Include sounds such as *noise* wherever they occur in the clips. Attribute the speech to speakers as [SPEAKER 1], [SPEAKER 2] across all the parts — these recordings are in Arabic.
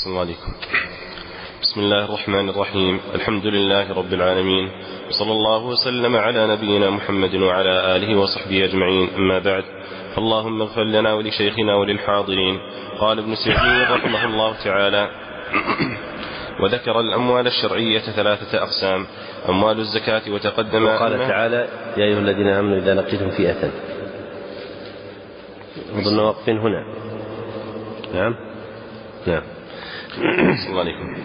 [SPEAKER 1] أحسن الله عليكم. بسم الله الرحمن الرحيم. الحمد لله رب العالمين. وصلى الله وسلم على نبينا محمد وعلى آله وصحبه أجمعين. أما بعد فاللهم اغفر لنا ولشيخنا وللحاضرين. قال ابن سعدي رحمه الله تعالى وذكر الأموال الشرعية ثلاثة أقسام أموال الزكاة وتقدم
[SPEAKER 2] وقال تعالى يا أيها الذين آمنوا إذا لقيتم فئة. أظن وقف هنا. نعم. نعم. *coughs*
[SPEAKER 1] الله عليكم.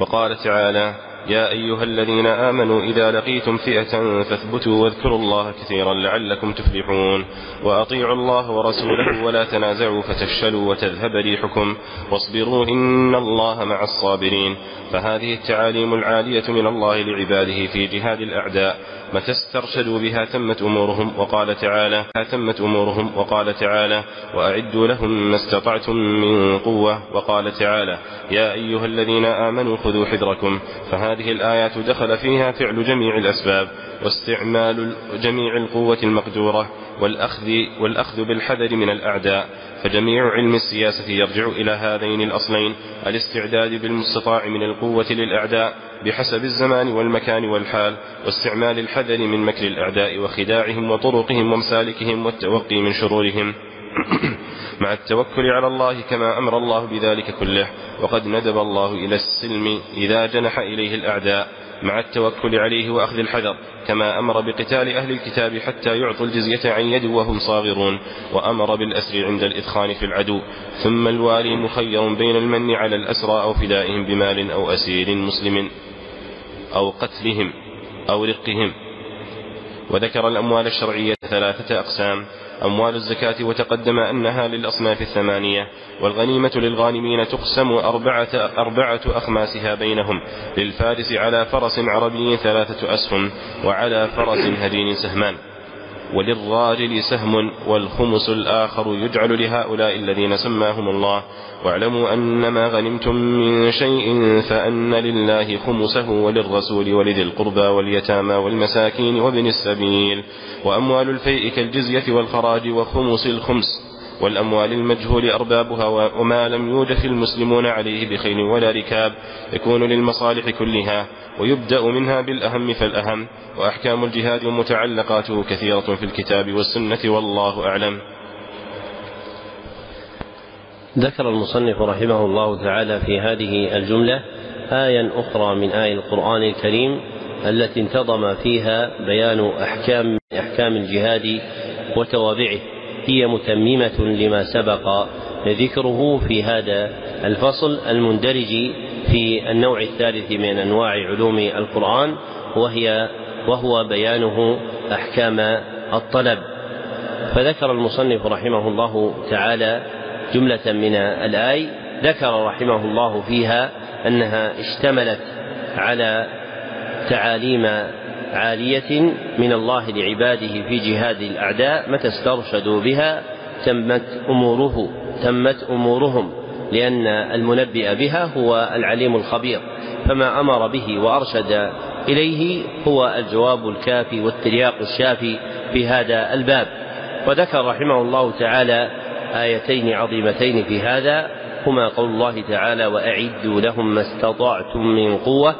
[SPEAKER 1] وقال تعالى يا أيها الذين آمنوا إذا لقيتم فئة فاثبتوا واذكروا الله كثيرا لعلكم تفلحون وأطيعوا الله ورسوله ولا تنازعوا فتفشلوا وتذهب ريحكم واصبروا إن الله مع الصابرين فهذه التعاليم العالية من الله لعباده في جهاد الأعداء متى استرشدوا بها تمت أمورهم وقال تعالى تمت أمورهم وقال تعالى وأعدوا لهم ما استطعتم من قوة وقال تعالى يا أيها الذين آمنوا خذوا حذركم فهذه الآيات دخل فيها فعل جميع الأسباب واستعمال جميع القوة المقدورة والأخذ, والأخذ بالحذر من الأعداء. فجميع علم السياسة يرجع إلى هذين الأصلين الاستعداد بالمستطاع من القوة للأعداء بحسب الزمان والمكان والحال واستعمال الحذر من مكر الأعداء وخداعهم وطرقهم ومسالكهم والتوقي من شرورهم. *clears throat* مع التوكل على الله كما أمر الله بذلك كله وقد ندب الله إلى السلم إذا جنح إليه الأعداء مع التوكل عليه وأخذ الحذر كما أمر بقتال أهل الكتاب حتى يعطوا الجزية عن يد وهم صاغرون وأمر بالأسر عند الإدخان في العدو ثم الوالي مخير بين المن على الأسرى أو فدائهم بمال أو أسير مسلم أو قتلهم أو رقهم. وذكر الأموال الشرعية ثلاثة أقسام. أموال الزكاة وتقدم أنها للأصناف الثمانية والغنيمة للغانمين تقسم أربعة, أربعة أخماسها بينهم للفارس على فرس عربي ثلاثة أسهم وعلى فرس هدين سهمان. وللراجل سهم والخمس الآخر يجعل لهؤلاء الذين سماهم الله. واعلموا أن ما غنمتم من شيء فأن لله خمسه وللرسول ولذي القربى واليتامى والمساكين وابن السبيل. وأموال الفيء كالجزية والخراج وخمس الخمس. والأموال المجهول أربابها وما لم يوجف المسلمون عليه بخيل ولا ركاب يكون للمصالح كلها ويبدأ منها بالأهم فالأهم وأحكام الجهاد ومتعلقاته كثيرة في الكتاب والسنة والله أعلم.
[SPEAKER 2] ذكر المصنف رحمه الله تعالى في هذه الجملة آية أخرى من آي القرآن الكريم التي انتظم فيها بيان أحكام أحكام الجهاد وتوابعه. هي متممة لما سبق ذكره في هذا الفصل المندرج في النوع الثالث من أنواع علوم القرآن وهي وهو بيانه أحكام الطلب. فذكر المصنف رحمه الله تعالى جملة من الآي ذكر رحمه الله فيها أنها اشتملت على تعاليم عالية من الله لعباده في جهاد الأعداء متى استرشدوا بها؟ تمت أموره تمت أمورهم لأن المنبئ بها هو العليم الخبير. فما أمر به وأرشد إليه هو الجواب الكافي والترياق الشافي في هذا الباب. وذكر رحمه الله تعالى آيتين عظيمتين في هذا هما قول الله تعالى وأعدوا لهم ما استطعتم من قوة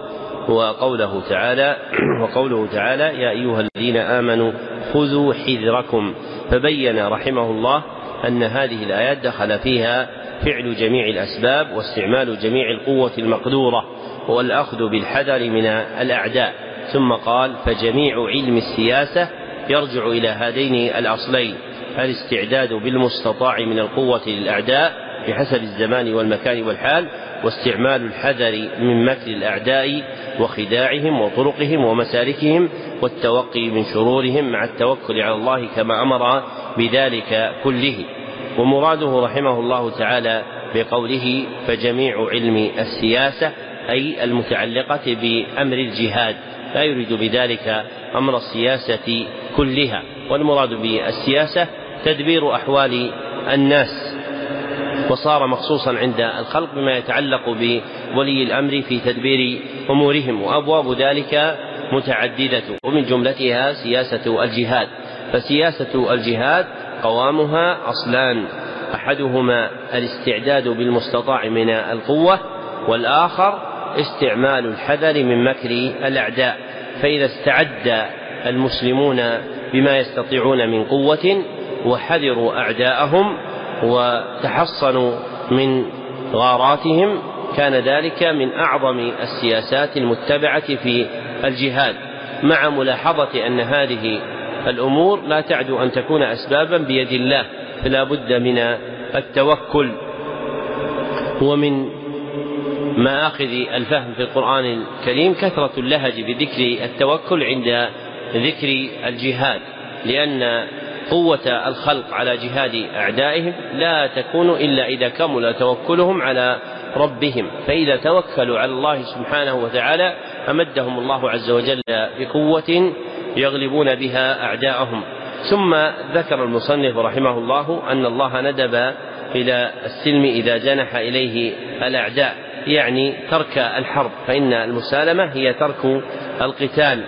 [SPEAKER 2] وقوله تعالى *clears throat* وقوله تعالى يا أيها الذين آمنوا خذوا حذركم فبين رحمه الله أن هذه الآيات دخل فيها فعل جميع الأسباب واستعمال جميع القوة المقدورة والأخذ بالحذر من الأعداء. ثم قال فجميع علم السياسة يرجع إلى هذين الأصلين الاستعداد بالمستطاع من القوة للأعداء بحسب الزمان والمكان والحال واستعمال الحذر من مكر الأعداء وخداعهم وطرقهم ومسالكهم والتوقي من شرورهم مع التوكل على الله كما أمر بذلك كله. ومراده رحمه الله تعالى بقوله فجميع علم السياسة أي المتعلقة بأمر الجهاد لا يريد بذلك أمر السياسة كلها والمراد بالسياسة تدبير أحوال الناس. وصار مخصوصا عند الخلق بما يتعلق بولي الأمر في تدبير أمورهم وأبواب ذلك متعددة ومن جملتها سياسة الجهاد. فسياسة الجهاد قوامها أصلان أحدهما الاستعداد بالمستطاع من القوة والآخر استعمال الحذر من مكر الأعداء. فإذا استعد المسلمون بما يستطيعون من قوة وحذروا أعداءهم وتحصنوا من غاراتهم كان ذلك من أعظم السياسات المتبعة في الجهاد مع ملاحظة أن هذه الأمور لا تعدو أن تكون أسبابا بيد الله فلا بد من التوكل. ومن مآخذ الفهم في القرآن الكريم كثرة اللهج بذكر التوكل عند ذكر الجهاد لأن قوة الخلق على جهاد أعدائهم لا تكون إلا إذا كمل توكلهم على ربهم. فإذا توكلوا على الله سبحانه وتعالى أمدهم الله عز وجل بقوة يغلبون بها أعداءهم. ثم ذكر المصنف رحمه الله أن الله ندب إلى السلم إذا جنح إليه الأعداء يعني ترك الحرب فإن المسالمة هي ترك القتال.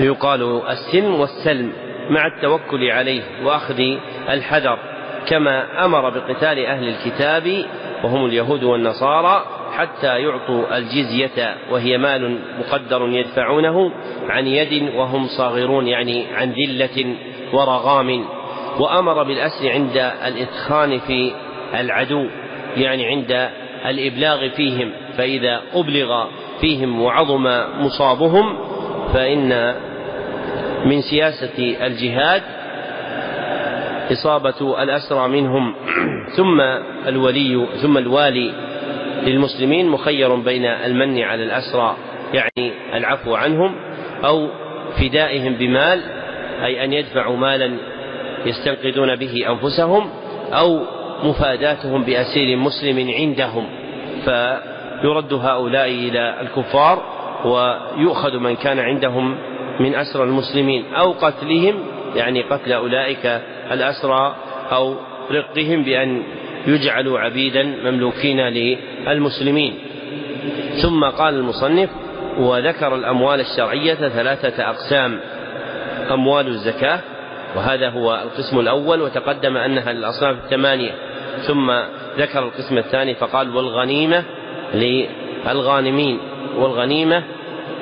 [SPEAKER 2] يقال السلم والسلم. مع التوكل عليه وأخذ الحذر كما أمر بقتال أهل الكتاب وهم اليهود والنصارى حتى يعطوا الجزية وهي مال مقدر يدفعونه عن يد وهم صاغرون يعني عن ذلة ورغام. وأمر بالأسر عند الادخان في العدو يعني عند الإبلاغ فيهم فإذا أبلغ فيهم وعظم مصابهم فإن من سياسة الجهاد إصابة الأسرى منهم *clears throat* ثم الولي ثم الوالي للمسلمين مخير بين المن على الأسرى يعني العفو عنهم أو فدائهم بمال أي أن يدفعوا مالا يستنقذون به أنفسهم أو مفاداتهم بأسير مسلم عندهم. فيرد هؤلاء إلى الكفار ويؤخذ من كان عندهم من أسرى المسلمين أو قتلهم يعني قتل أولئك الأسرى أو رقهم بأن يجعلوا عبيدا مملوكين للمسلمين. ثم قال المصنف وذكر الأموال الشرعية ثلاثة أقسام أموال الزكاة وهذا هو القسم الأول وتقدم أنها للأصناف الثمانية. ثم ذكر القسم الثاني فقال والغنيمة للغانمين. والغنيمة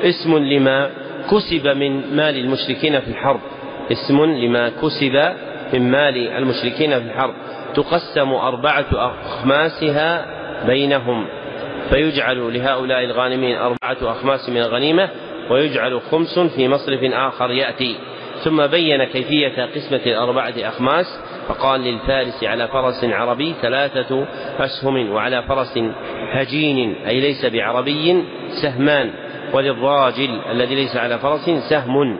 [SPEAKER 2] اسم لما كسب من مال المشركين في الحرب. اسم لما كسب من مال المشركين في الحرب. تقسم أربعة أخماسها بينهم. فيجعل لهؤلاء الغانمين أربعة أخماس من الغنيمة ويجعل خمس في مصرف آخر يأتي. ثم بين كيفية قسمة الأربعة أخماس فقال للفارس على فرس عربي ثلاثة أسهم وعلى فرس هجين أي ليس بعربي سهمان. وللراجل الذي ليس على فرس سهم.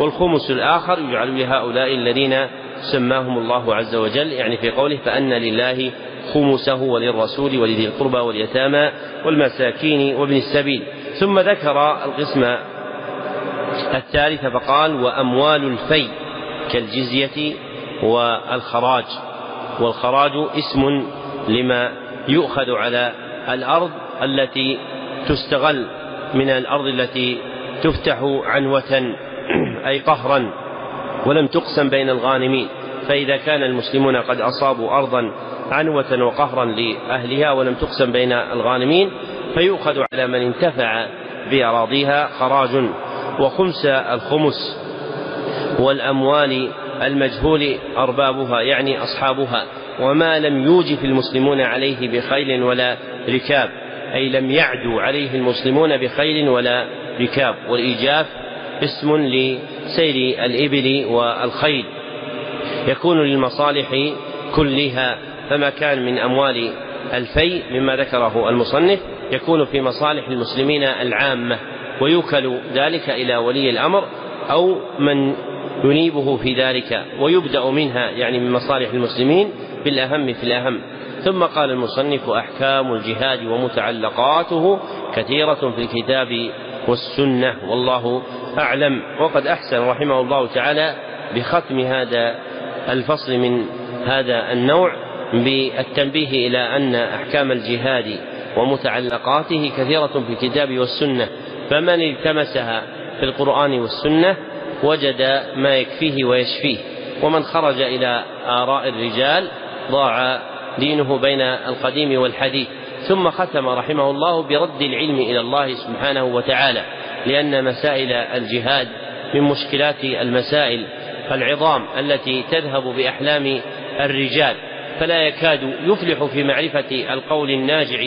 [SPEAKER 2] والخمس الآخر يجعل لهؤلاء الذين سماهم الله عز وجل يعني في قوله فأن لله خمسه وللرسول ولذي القربى واليتامى والمساكين وابن السبيل. ثم ذكر القسم الثالث فقال وأموال الفي كالجزية والخراج. والخراج اسم لما يؤخذ على الأرض التي تستغل من الأرض التي تفتح عنوة أي قهرا ولم تقسم بين الغانمين. فإذا كان المسلمون قد أصابوا أرضا عنوة وقهرا لأهلها ولم تقسم بين الغانمين فيؤخذ على من انتفع بأراضيها خراج وخمس الخمس والأموال المجهول أربابها يعني أصحابها. وما لم يوجف المسلمون عليه بخيل ولا ركاب. أي لم يعدوا عليه المسلمون بخيل ولا ركاب والإيجاف اسم لسير الإبل والخيل. يكون للمصالح كلها فما كان من أموال الفي مما ذكره المصنف يكون في مصالح المسلمين العامة. ويوكل ذلك إلى ولي الأمر أو من ينيبه في ذلك ويبدأ منها يعني من مصالح المسلمين بالأهم في الأهم. ثم قال المصنف أحكام الجهاد ومتعلقاته كثيرة في الكتاب والسنة والله أعلم. وقد أحسن رحمه الله تعالى بختم هذا الفصل من هذا النوع بالتنبيه إلى أن أحكام الجهاد ومتعلقاته كثيرة في الكتاب والسنة. فمن التمسها في القرآن والسنة وجد ما يكفيه ويشفيه. ومن خرج إلى آراء الرجال ضاع دينه بين القديم والحديث. ثم ختم رحمه الله برد العلم إلى الله سبحانه وتعالى لأن مسائل الجهاد من مشكلات المسائل العظام التي تذهب بأحلام الرجال فلا يكاد يفلح في معرفة القول الناجع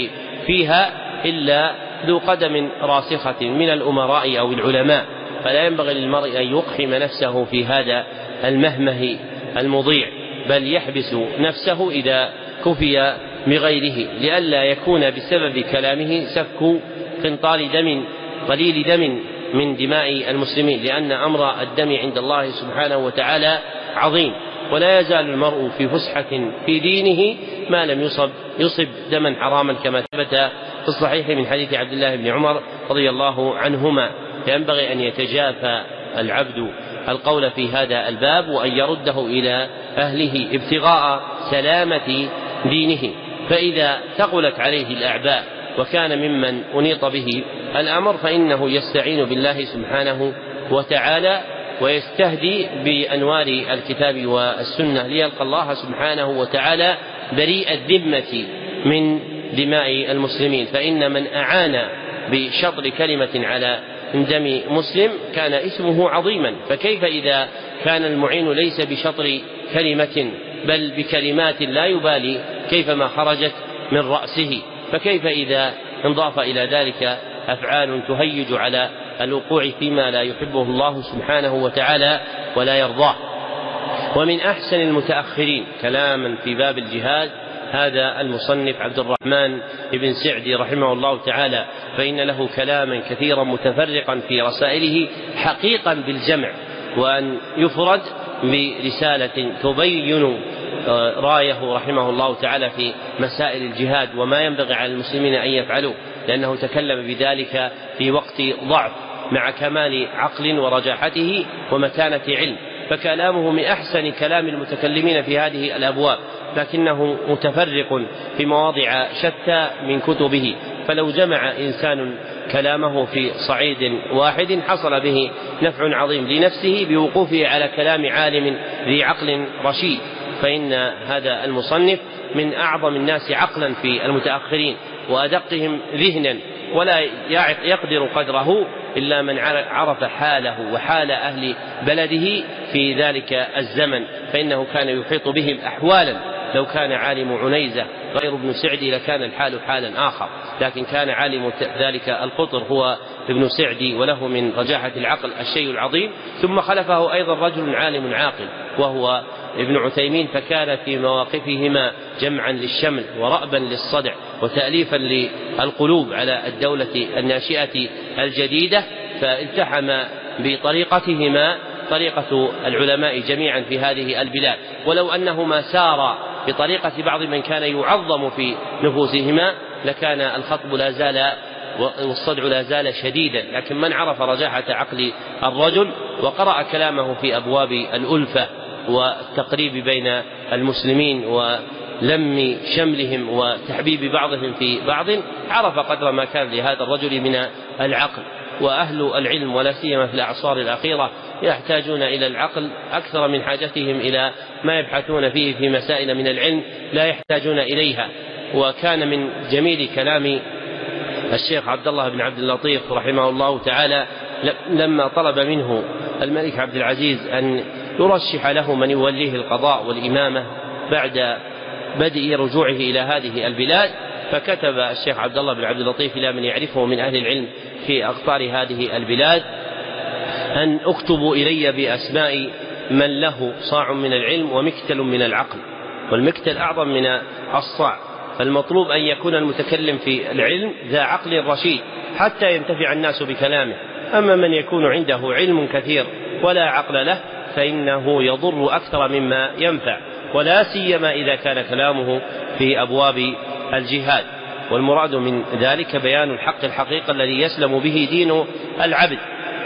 [SPEAKER 2] فيها إلا ذو قدم راسخة من الأمراء أو العلماء. فلا ينبغي للمرء أن يقحم نفسه في هذا المهمه المضيع بل يحبس نفسه إذا كفي بغيره لئلا يكون بسبب كلامه سفك قنطار دم قليل دم من دماء المسلمين لأن أمر الدم عند الله سبحانه وتعالى عظيم. ولا يزال المرء في فسحة في دينه ما لم يصب يصب دما حراما كما ثبت في الصحيح من حديث عبد الله بن عمر رضي الله عنهما. فينبغي أن يتجافى العبد القول في هذا الباب وأن يرده إلى أهله ابتغاء سلامة دينه فإذا ثقلت عليه الأعباء وكان ممن أنيط به الأمر فإنه يستعين بالله سبحانه وتعالى ويستهدي بأنوار الكتاب والسنة ليلقى الله سبحانه وتعالى بريء الذمة من دماء المسلمين. فإن من أعان بشطر كلمة على دم مسلم كان اسمه عظيما. فكيف إذا كان المعين ليس بشطر كلمة بل بكلمات لا يبالي كيفما خرجت من رأسه فكيف إذا انضاف إلى ذلك أفعال تهيج على الوقوع فيما لا يحبه الله سبحانه وتعالى ولا يرضاه. ومن أحسن المتأخرين كلاما في باب الجهاد هذا المصنف عبد الرحمن بن سعدي رحمه الله تعالى فإن له كلاما كثيرا متفرقا في رسائله حقيقا بالجمع وأن يفرد برسالة تبين آه، رأيه رحمه الله تعالى في مسائل الجهاد وما ينبغي على المسلمين أن يفعلوا لأنه تكلم بذلك في وقت ضعف مع كمال عقل ورجاحته ومتانة علم فكلامه من أحسن كلام المتكلمين في هذه الأبواب لكنه متفرق في مواضع شتى من كتبه. فلو جمع إنسان كلامه في صعيد واحد حصل به نفع عظيم لنفسه بوقوفه على كلام عالم ذي عقل رشيد. فإن هذا المصنف من أعظم الناس عقلا في المتأخرين وأدقهم ذهنا ولا يقدر قدره إلا من عرف حاله وحال أهل بلده في ذلك الزمن فإنه كان يحيط بهم أحوالا. لو كان عالم عنيزة غير ابن سعدي لكان الحال حالا آخر. لكن كان عالم ذلك القطر هو ابن سعدي وله من رجاحة العقل الشيء العظيم. ثم خلفه أيضا رجل عالم عاقل وهو ابن عثيمين فكان في مواقفهما جمعا للشمل ورأبا للصدع وتأليفا للقلوب على الدولة الناشئة الجديدة. فالتحم بطريقتهما طريقة العلماء جميعا في هذه البلاد. ولو أنهما سارا بطريقة بعض من كان يعظم في نفوسهما لكان الخطب لا زال والصدع لا زال شديدا لكن من عرف رجاحة عقل الرجل وقرأ كلامه في أبواب الألفة والتقريب بين المسلمين ولم شملهم وتحبيب بعضهم في بعض عرف قدر ما كان لهذا الرجل من العقل. وأهل العلم ولا سيما في الأعصار الأخيرة يحتاجون إلى العقل أكثر من حاجتهم إلى ما يبحثون فيه في مسائل من العلم لا يحتاجون إليها. وكان من جميل كلام الشيخ عبد الله بن عبد اللطيف رحمه الله تعالى لما طلب منه الملك عبد العزيز أن يرشح له من يوليه القضاء والإمامة بعد بدء رجوعه إلى هذه البلاد فكتب الشيخ عبد الله بن عبد اللطيف إلى من يعرفه من أهل العلم في أقطار هذه البلاد أن اكتبوا إلي بأسماء من له صاع من العلم ومكتل من العقل والمكتل أعظم من الصاع فالمطلوب أن يكون المتكلم في العلم ذا عقل رشيد حتى ينتفع الناس بكلامه. أما من يكون عنده علم كثير ولا عقل له فإنه يضر أكثر مما ينفع ولا سيما إذا كان كلامه في أبواب الجهاد. والمراد من ذلك بيان الحق الحقيقة الذي يسلم به دين العبد.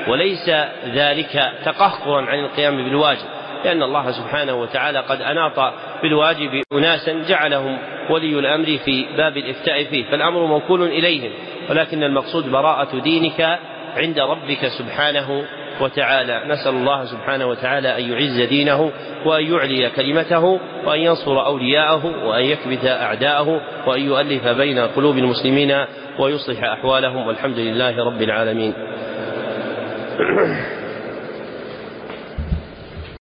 [SPEAKER 2] وليس ذلك تقهقرا عن القيام بالواجب لأن الله سبحانه وتعالى قد أناط بالواجب أناسا جعلهم ولي الأمر في باب الإفتاء فيه. فالأمر موكول إليهم ولكن المقصود براءة دينك عند ربك سبحانه وتعالى. نسأل الله سبحانه وتعالى أن يعز دينه وأن يعلي كلمته وأن ينصر أولياءه وأن يكبت أعداءه وأن يؤلف بين قلوب المسلمين ويصلح أحوالهم. والحمد لله رب العالمين.